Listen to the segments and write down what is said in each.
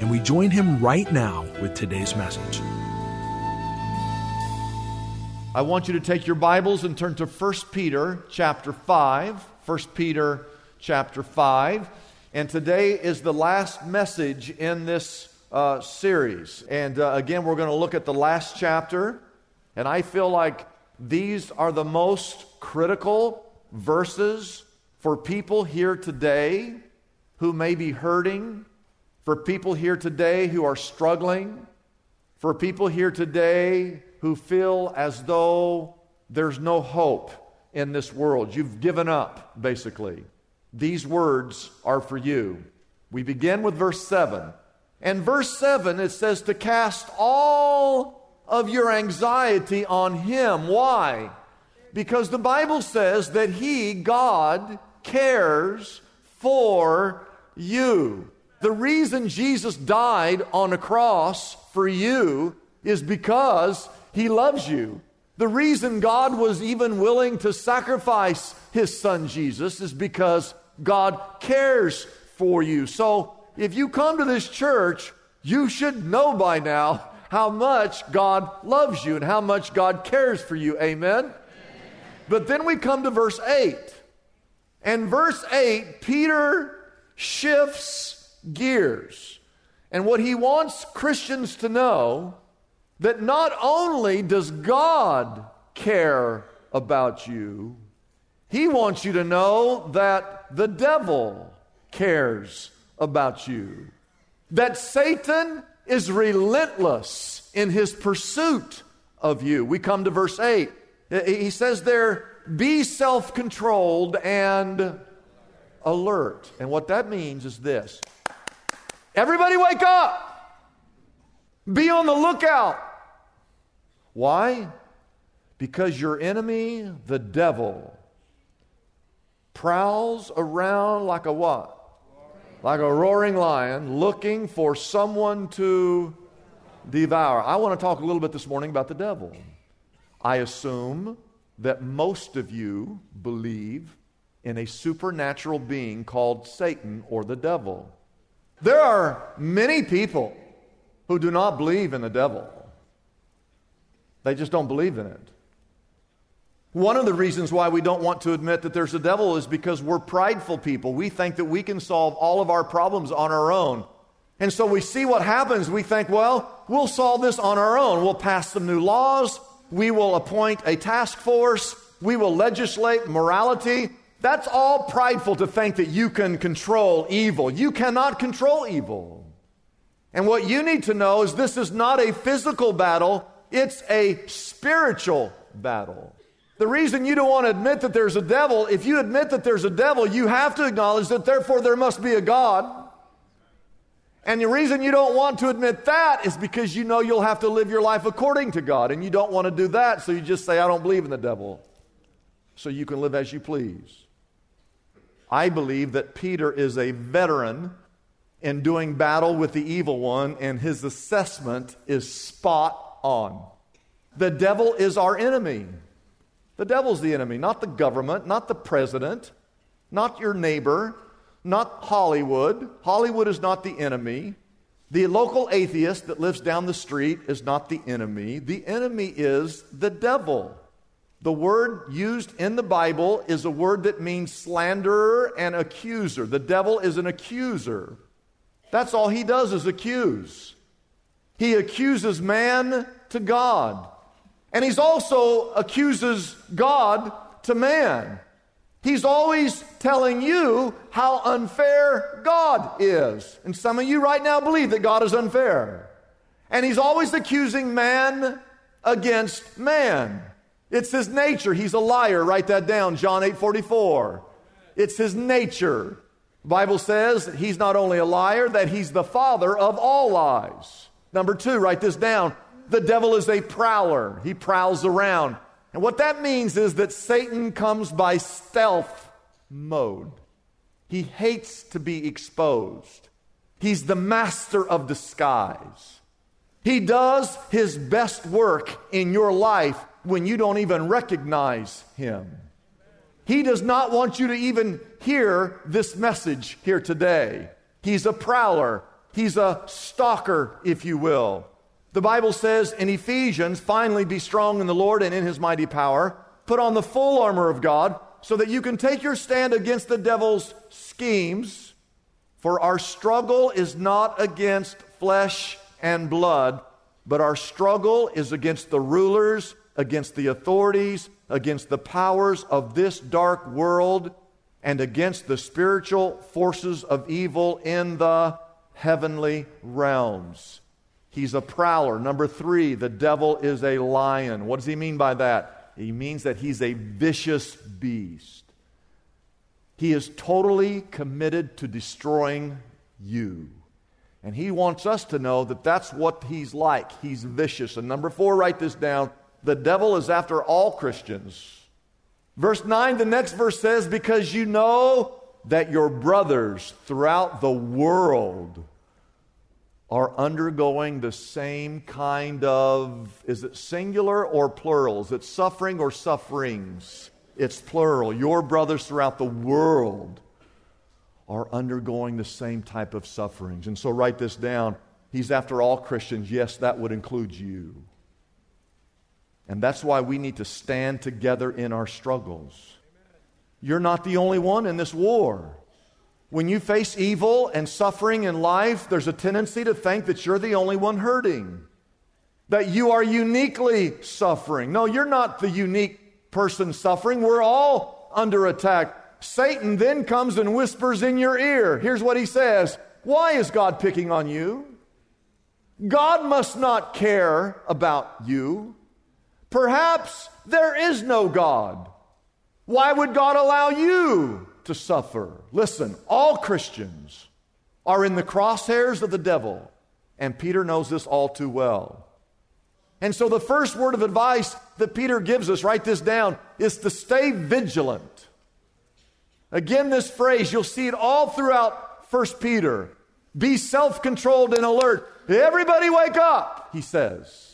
and we join him right now with today's message. I want you to take your Bibles and turn to 1 Peter chapter 5. 1 Peter chapter 5. And today is the last message in this uh, series. And uh, again, we're going to look at the last chapter. And I feel like these are the most critical verses for people here today who may be hurting, for people here today who are struggling, for people here today who feel as though there's no hope in this world. You've given up, basically. These words are for you. We begin with verse 7. And verse 7, it says to cast all of your anxiety on Him. Why? Because the Bible says that He, God, cares for you. The reason Jesus died on a cross for you is because He loves you. The reason God was even willing to sacrifice His Son Jesus is because God cares for you. So if you come to this church, you should know by now how much God loves you and how much God cares for you. Amen? But then we come to verse 8. And verse 8, Peter shifts gears. And what he wants Christians to know that not only does God care about you, he wants you to know that the devil cares about you. That Satan is relentless in his pursuit of you. We come to verse 8. He says there, be self controlled and alert. And what that means is this everybody wake up, be on the lookout. Why? Because your enemy, the devil, prowls around like a what? Like a roaring lion looking for someone to devour. I want to talk a little bit this morning about the devil. I assume that most of you believe in a supernatural being called Satan or the devil. There are many people who do not believe in the devil, they just don't believe in it. One of the reasons why we don't want to admit that there's a devil is because we're prideful people. We think that we can solve all of our problems on our own. And so we see what happens. We think, well, we'll solve this on our own. We'll pass some new laws. We will appoint a task force. We will legislate morality. That's all prideful to think that you can control evil. You cannot control evil. And what you need to know is this is not a physical battle, it's a spiritual battle. The reason you don't want to admit that there's a devil, if you admit that there's a devil, you have to acknowledge that therefore there must be a God. And the reason you don't want to admit that is because you know you'll have to live your life according to God, and you don't want to do that, so you just say, I don't believe in the devil, so you can live as you please. I believe that Peter is a veteran in doing battle with the evil one, and his assessment is spot on. The devil is our enemy. The devil's the enemy, not the government, not the president, not your neighbor, not Hollywood. Hollywood is not the enemy. The local atheist that lives down the street is not the enemy. The enemy is the devil. The word used in the Bible is a word that means slanderer and accuser. The devil is an accuser. That's all he does is accuse. He accuses man to God. And he's also accuses God to man. He's always telling you how unfair God is. And some of you right now believe that God is unfair. And he's always accusing man against man. It's his nature. He's a liar. Write that down. John 8 44. It's his nature. The Bible says that he's not only a liar, that he's the father of all lies. Number two, write this down. The devil is a prowler. He prowls around. And what that means is that Satan comes by stealth mode. He hates to be exposed. He's the master of disguise. He does his best work in your life when you don't even recognize him. He does not want you to even hear this message here today. He's a prowler, he's a stalker, if you will. The Bible says in Ephesians, finally be strong in the Lord and in his mighty power. Put on the full armor of God so that you can take your stand against the devil's schemes. For our struggle is not against flesh and blood, but our struggle is against the rulers, against the authorities, against the powers of this dark world, and against the spiritual forces of evil in the heavenly realms. He's a prowler. Number three, the devil is a lion. What does he mean by that? He means that he's a vicious beast. He is totally committed to destroying you. And he wants us to know that that's what he's like. He's vicious. And number four, write this down the devil is after all Christians. Verse 9, the next verse says, Because you know that your brothers throughout the world are undergoing the same kind of, is it singular or plural? Is it suffering or sufferings? It's plural. Your brothers throughout the world are undergoing the same type of sufferings. And so write this down. He's after all Christians. Yes, that would include you. And that's why we need to stand together in our struggles. You're not the only one in this war. When you face evil and suffering in life, there's a tendency to think that you're the only one hurting, that you are uniquely suffering. No, you're not the unique person suffering. We're all under attack. Satan then comes and whispers in your ear. Here's what he says Why is God picking on you? God must not care about you. Perhaps there is no God. Why would God allow you to suffer? Listen, all Christians are in the crosshairs of the devil, and Peter knows this all too well. And so, the first word of advice that Peter gives us, write this down, is to stay vigilant. Again, this phrase, you'll see it all throughout 1 Peter. Be self controlled and alert. Everybody wake up, he says.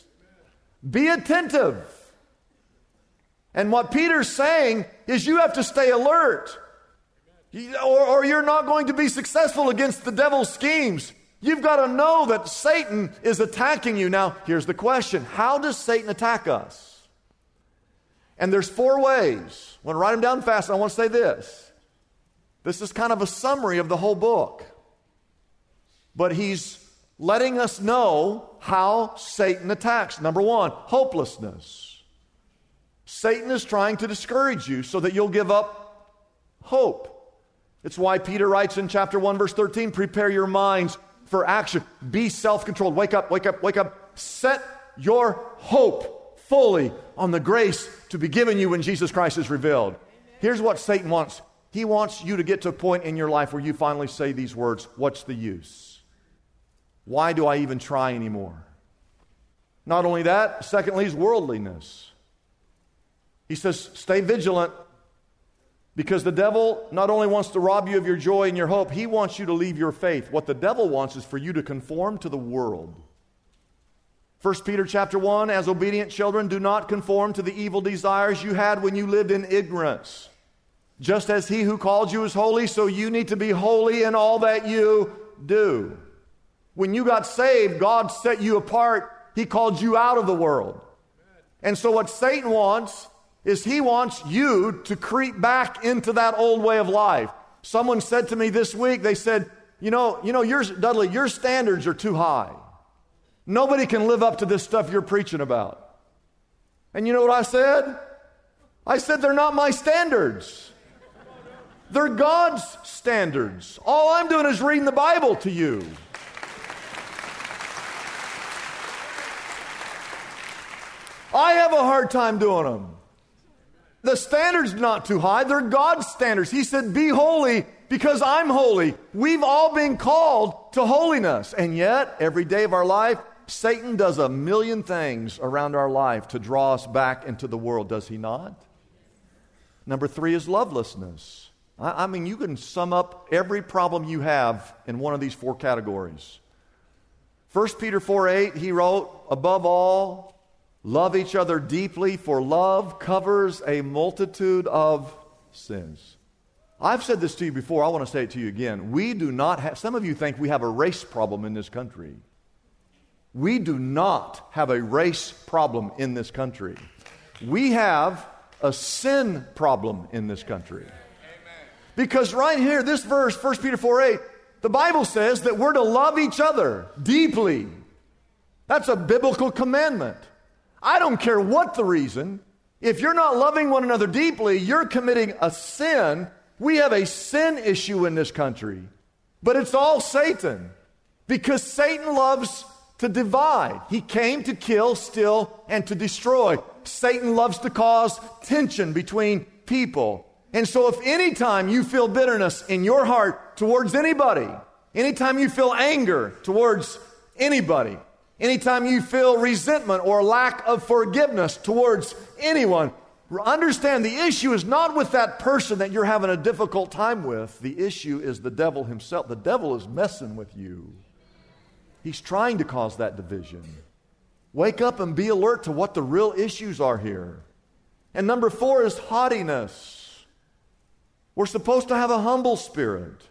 Be attentive. And what Peter's saying is you have to stay alert, or, or you're not going to be successful against the devil's schemes. You've got to know that Satan is attacking you. Now, here's the question How does Satan attack us? And there's four ways. I want to write them down fast. I want to say this. This is kind of a summary of the whole book. But he's letting us know how Satan attacks. Number one, hopelessness. Satan is trying to discourage you so that you'll give up hope. It's why Peter writes in chapter 1, verse 13 prepare your minds for action. Be self controlled. Wake up, wake up, wake up. Set your hope fully on the grace to be given you when Jesus Christ is revealed. Here's what Satan wants He wants you to get to a point in your life where you finally say these words What's the use? Why do I even try anymore? Not only that, secondly, is worldliness. He says, stay vigilant because the devil not only wants to rob you of your joy and your hope, he wants you to leave your faith. What the devil wants is for you to conform to the world. 1 Peter chapter 1 As obedient children, do not conform to the evil desires you had when you lived in ignorance. Just as he who called you is holy, so you need to be holy in all that you do. When you got saved, God set you apart. He called you out of the world. And so, what Satan wants is he wants you to creep back into that old way of life. Someone said to me this week, they said, you know, you know, Dudley, your standards are too high. Nobody can live up to this stuff you're preaching about. And you know what I said? I said, they're not my standards. They're God's standards. All I'm doing is reading the Bible to you. I have a hard time doing them. The standard's not too high, they're God's standards. He said, Be holy because I'm holy. We've all been called to holiness. And yet, every day of our life, Satan does a million things around our life to draw us back into the world, does he not? Number three is lovelessness. I, I mean, you can sum up every problem you have in one of these four categories. 1 Peter 4 8, he wrote, Above all, love each other deeply, for love covers a multitude of sins. I've said this to you before, I want to say it to you again. We do not have, some of you think we have a race problem in this country. We do not have a race problem in this country. We have a sin problem in this country. Because right here, this verse, 1 Peter 4 8, the Bible says that we're to love each other deeply. That's a biblical commandment. I don't care what the reason. If you're not loving one another deeply, you're committing a sin. We have a sin issue in this country. But it's all Satan. Because Satan loves to divide. He came to kill, steal, and to destroy. Satan loves to cause tension between people. And so, if any time you feel bitterness in your heart towards anybody, anytime you feel anger towards anybody, anytime you feel resentment or lack of forgiveness towards anyone, understand the issue is not with that person that you're having a difficult time with. The issue is the devil himself. The devil is messing with you, he's trying to cause that division. Wake up and be alert to what the real issues are here. And number four is haughtiness. We're supposed to have a humble spirit.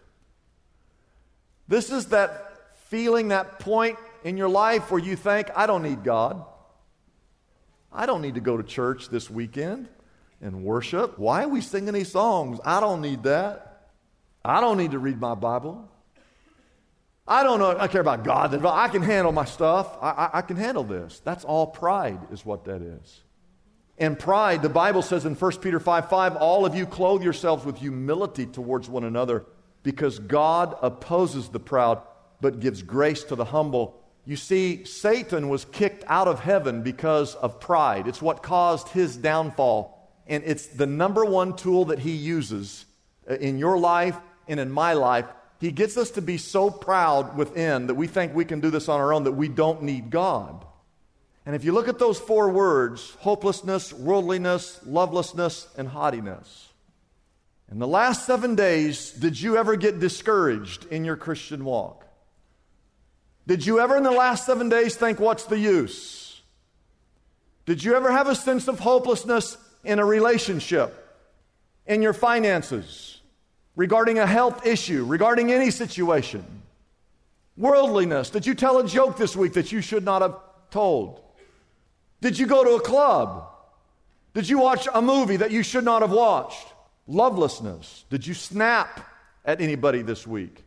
This is that feeling, that point in your life where you think, I don't need God. I don't need to go to church this weekend and worship. Why are we singing these songs? I don't need that. I don't need to read my Bible. I don't know. I care about God. I can handle my stuff. I, I, I can handle this. That's all pride, is what that is. And pride, the Bible says in 1 Peter 5 5, all of you clothe yourselves with humility towards one another because God opposes the proud but gives grace to the humble. You see, Satan was kicked out of heaven because of pride. It's what caused his downfall. And it's the number one tool that he uses uh, in your life and in my life. He gets us to be so proud within that we think we can do this on our own, that we don't need God. And if you look at those four words hopelessness, worldliness, lovelessness, and haughtiness in the last seven days, did you ever get discouraged in your Christian walk? Did you ever in the last seven days think, what's the use? Did you ever have a sense of hopelessness in a relationship, in your finances, regarding a health issue, regarding any situation? Worldliness. Did you tell a joke this week that you should not have told? Did you go to a club? Did you watch a movie that you should not have watched? Lovelessness. Did you snap at anybody this week?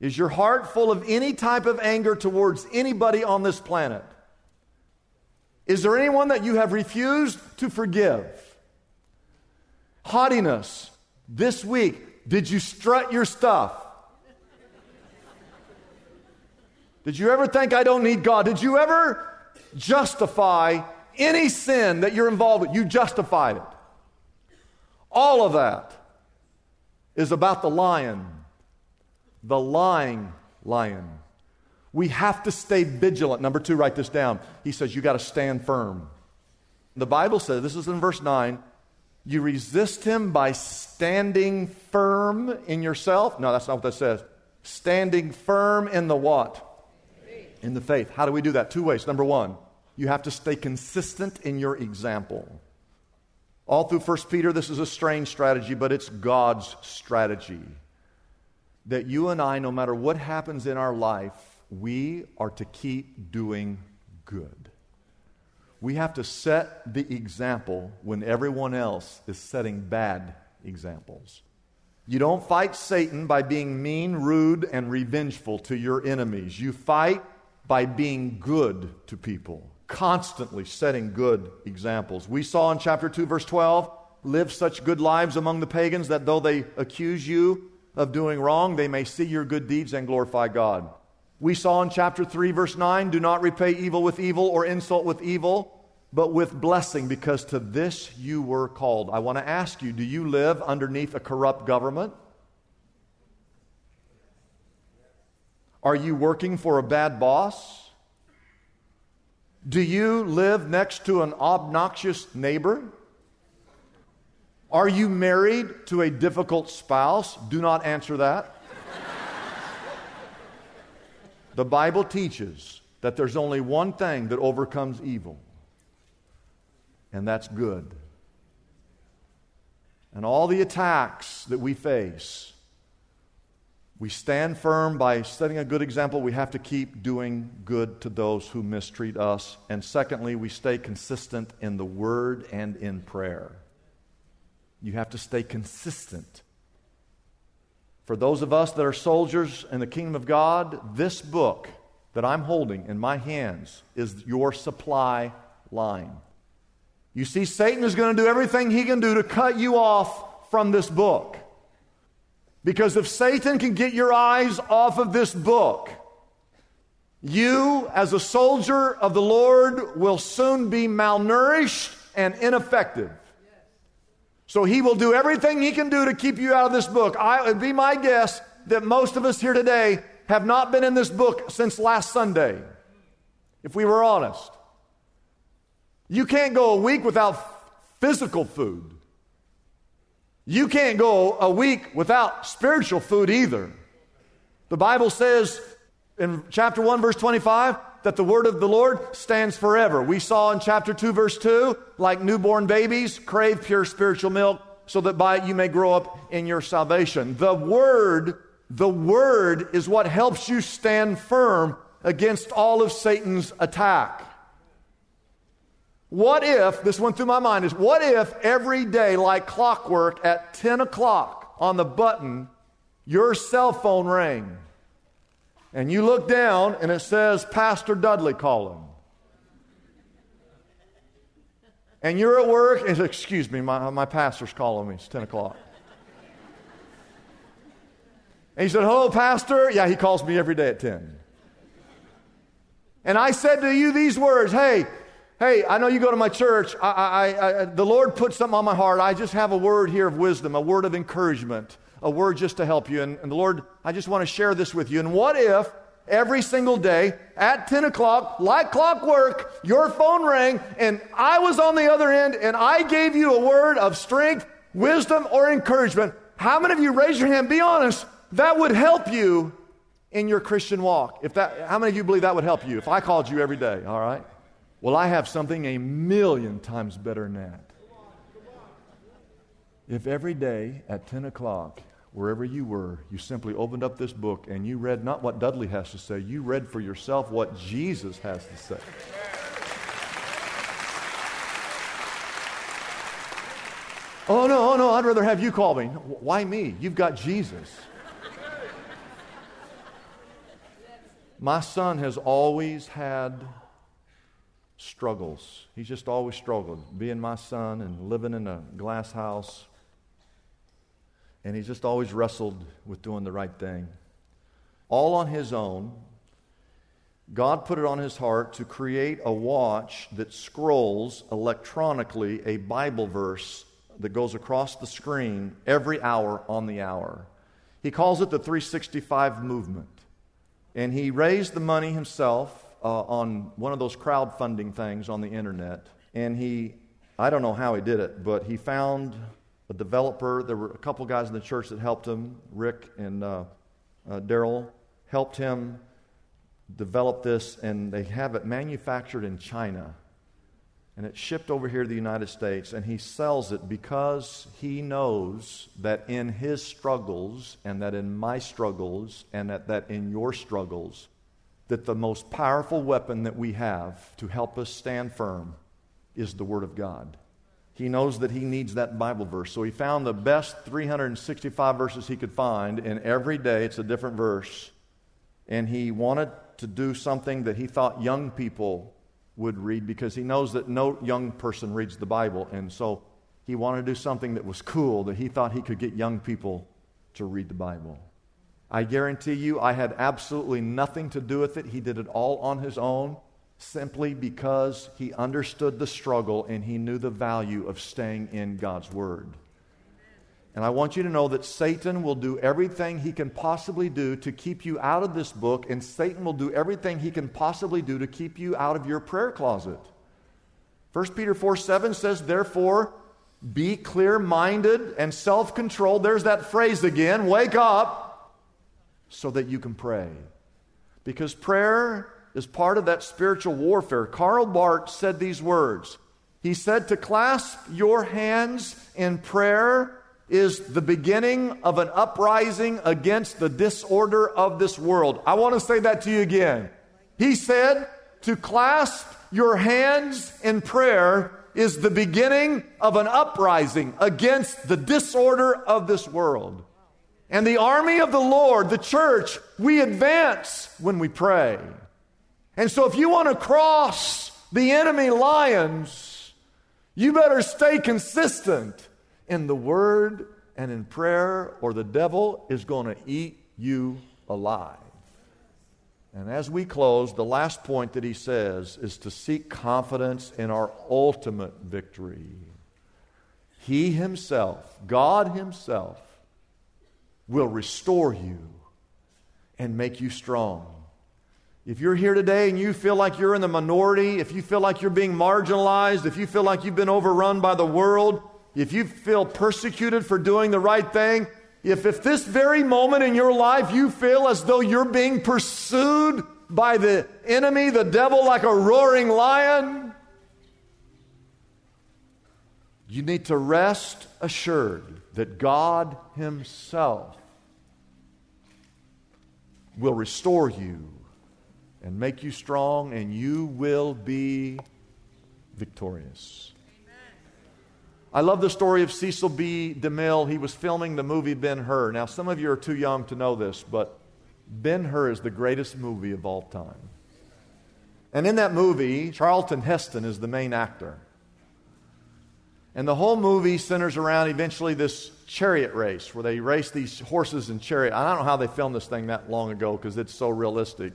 Is your heart full of any type of anger towards anybody on this planet? Is there anyone that you have refused to forgive? Haughtiness. This week, did you strut your stuff? Did you ever think I don't need God? Did you ever justify any sin that you're involved with. You justified it. All of that is about the lion, the lying lion. We have to stay vigilant. Number two, write this down. He says, You got to stand firm. The Bible says, this is in verse 9, you resist him by standing firm in yourself. No, that's not what that says. Standing firm in the what? In the faith. How do we do that? Two ways. Number one, you have to stay consistent in your example. All through 1 Peter, this is a strange strategy, but it's God's strategy. That you and I, no matter what happens in our life, we are to keep doing good. We have to set the example when everyone else is setting bad examples. You don't fight Satan by being mean, rude, and revengeful to your enemies. You fight by being good to people, constantly setting good examples. We saw in chapter 2, verse 12 live such good lives among the pagans that though they accuse you of doing wrong, they may see your good deeds and glorify God. We saw in chapter 3, verse 9 do not repay evil with evil or insult with evil, but with blessing, because to this you were called. I want to ask you do you live underneath a corrupt government? Are you working for a bad boss? Do you live next to an obnoxious neighbor? Are you married to a difficult spouse? Do not answer that. the Bible teaches that there's only one thing that overcomes evil, and that's good. And all the attacks that we face, we stand firm by setting a good example. We have to keep doing good to those who mistreat us. And secondly, we stay consistent in the word and in prayer. You have to stay consistent. For those of us that are soldiers in the kingdom of God, this book that I'm holding in my hands is your supply line. You see, Satan is going to do everything he can do to cut you off from this book. Because if Satan can get your eyes off of this book, you, as a soldier of the Lord, will soon be malnourished and ineffective. So he will do everything he can do to keep you out of this book. I, would be my guess that most of us here today have not been in this book since last Sunday, if we were honest. You can't go a week without physical food. You can't go a week without spiritual food either. The Bible says in chapter 1, verse 25, that the word of the Lord stands forever. We saw in chapter 2, verse 2, like newborn babies, crave pure spiritual milk so that by it you may grow up in your salvation. The word, the word is what helps you stand firm against all of Satan's attack. What if, this went through my mind, is what if every day, like clockwork, at 10 o'clock on the button, your cell phone rang? And you look down and it says Pastor Dudley calling. And you're at work and excuse me, my, my pastor's calling me. It's 10 o'clock. And he said, Hello, Pastor. Yeah, he calls me every day at 10. And I said to you these words Hey, hey, I know you go to my church. I, I, I, the Lord put something on my heart. I just have a word here of wisdom, a word of encouragement a word just to help you. And, and the Lord, I just want to share this with you. And what if every single day at 10 o'clock, like clockwork, your phone rang and I was on the other end and I gave you a word of strength, wisdom, or encouragement? How many of you raise your hand? Be honest. That would help you in your Christian walk. If that, how many of you believe that would help you if I called you every day? All right. Well, I have something a million times better than that. If every day at 10 o'clock, wherever you were, you simply opened up this book and you read not what Dudley has to say, you read for yourself what Jesus has to say. Oh, no, oh, no, I'd rather have you call me. Why me? You've got Jesus. My son has always had struggles. He's just always struggled, being my son and living in a glass house and he's just always wrestled with doing the right thing. All on his own, God put it on his heart to create a watch that scrolls electronically a Bible verse that goes across the screen every hour on the hour. He calls it the 365 movement. And he raised the money himself uh, on one of those crowdfunding things on the internet. And he, I don't know how he did it, but he found a developer. There were a couple guys in the church that helped him. Rick and uh, uh, Daryl helped him develop this, and they have it manufactured in China. And it's shipped over here to the United States, and he sells it because he knows that in his struggles, and that in my struggles, and that, that in your struggles, that the most powerful weapon that we have to help us stand firm is the Word of God. He knows that he needs that Bible verse. So he found the best 365 verses he could find, and every day it's a different verse. And he wanted to do something that he thought young people would read because he knows that no young person reads the Bible. And so he wanted to do something that was cool that he thought he could get young people to read the Bible. I guarantee you, I had absolutely nothing to do with it. He did it all on his own simply because he understood the struggle and he knew the value of staying in God's Word. And I want you to know that Satan will do everything he can possibly do to keep you out of this book, and Satan will do everything he can possibly do to keep you out of your prayer closet. 1 Peter 4 7 says, Therefore, be clear minded and self controlled. There's that phrase again wake up so that you can pray. Because prayer is part of that spiritual warfare. Karl Barth said these words. He said, To clasp your hands in prayer is the beginning of an uprising against the disorder of this world. I want to say that to you again. He said, To clasp your hands in prayer is the beginning of an uprising against the disorder of this world. And the army of the Lord, the church, we advance when we pray. And so, if you want to cross the enemy lions, you better stay consistent in the word and in prayer, or the devil is going to eat you alive. And as we close, the last point that he says is to seek confidence in our ultimate victory. He himself, God himself, will restore you and make you strong. If you're here today and you feel like you're in the minority, if you feel like you're being marginalized, if you feel like you've been overrun by the world, if you feel persecuted for doing the right thing, if at this very moment in your life you feel as though you're being pursued by the enemy, the devil, like a roaring lion, you need to rest assured that God Himself will restore you and make you strong, and you will be victorious. I love the story of Cecil B. DeMille. He was filming the movie Ben Hur. Now, some of you are too young to know this, but Ben Hur is the greatest movie of all time. And in that movie, Charlton Heston is the main actor. And the whole movie centers around eventually this chariot race where they race these horses and chariot. I don't know how they filmed this thing that long ago because it's so realistic.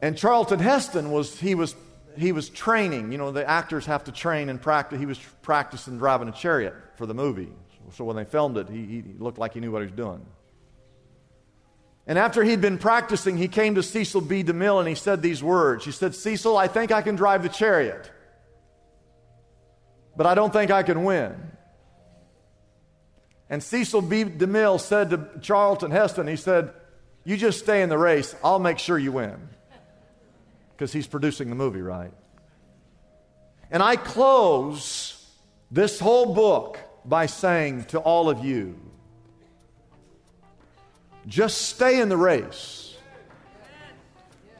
And Charlton Heston was he was he was training. You know, the actors have to train and practice. He was practicing driving a chariot for the movie. So when they filmed it, he, he looked like he knew what he was doing. And after he'd been practicing, he came to Cecil B. DeMille and he said these words. He said, Cecil, I think I can drive the chariot, but I don't think I can win. And Cecil B. DeMille said to Charlton Heston, he said, You just stay in the race, I'll make sure you win because he's producing the movie, right? And I close this whole book by saying to all of you just stay in the race.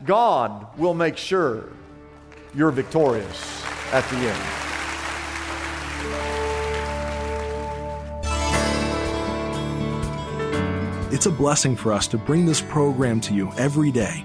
God will make sure you're victorious at the end. It's a blessing for us to bring this program to you every day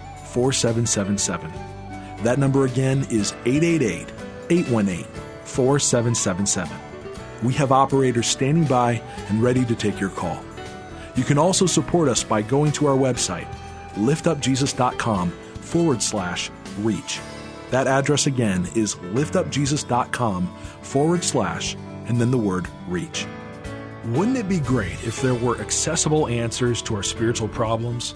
4777. That number again is 888 818 4777. We have operators standing by and ready to take your call. You can also support us by going to our website, liftupjesus.com forward slash reach. That address again is liftupjesus.com forward slash and then the word reach. Wouldn't it be great if there were accessible answers to our spiritual problems?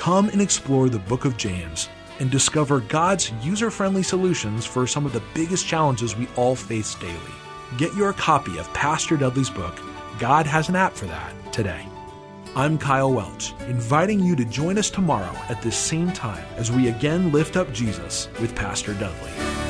Come and explore the book of James and discover God's user friendly solutions for some of the biggest challenges we all face daily. Get your copy of Pastor Dudley's book, God Has an App for That, today. I'm Kyle Welch, inviting you to join us tomorrow at this same time as we again lift up Jesus with Pastor Dudley.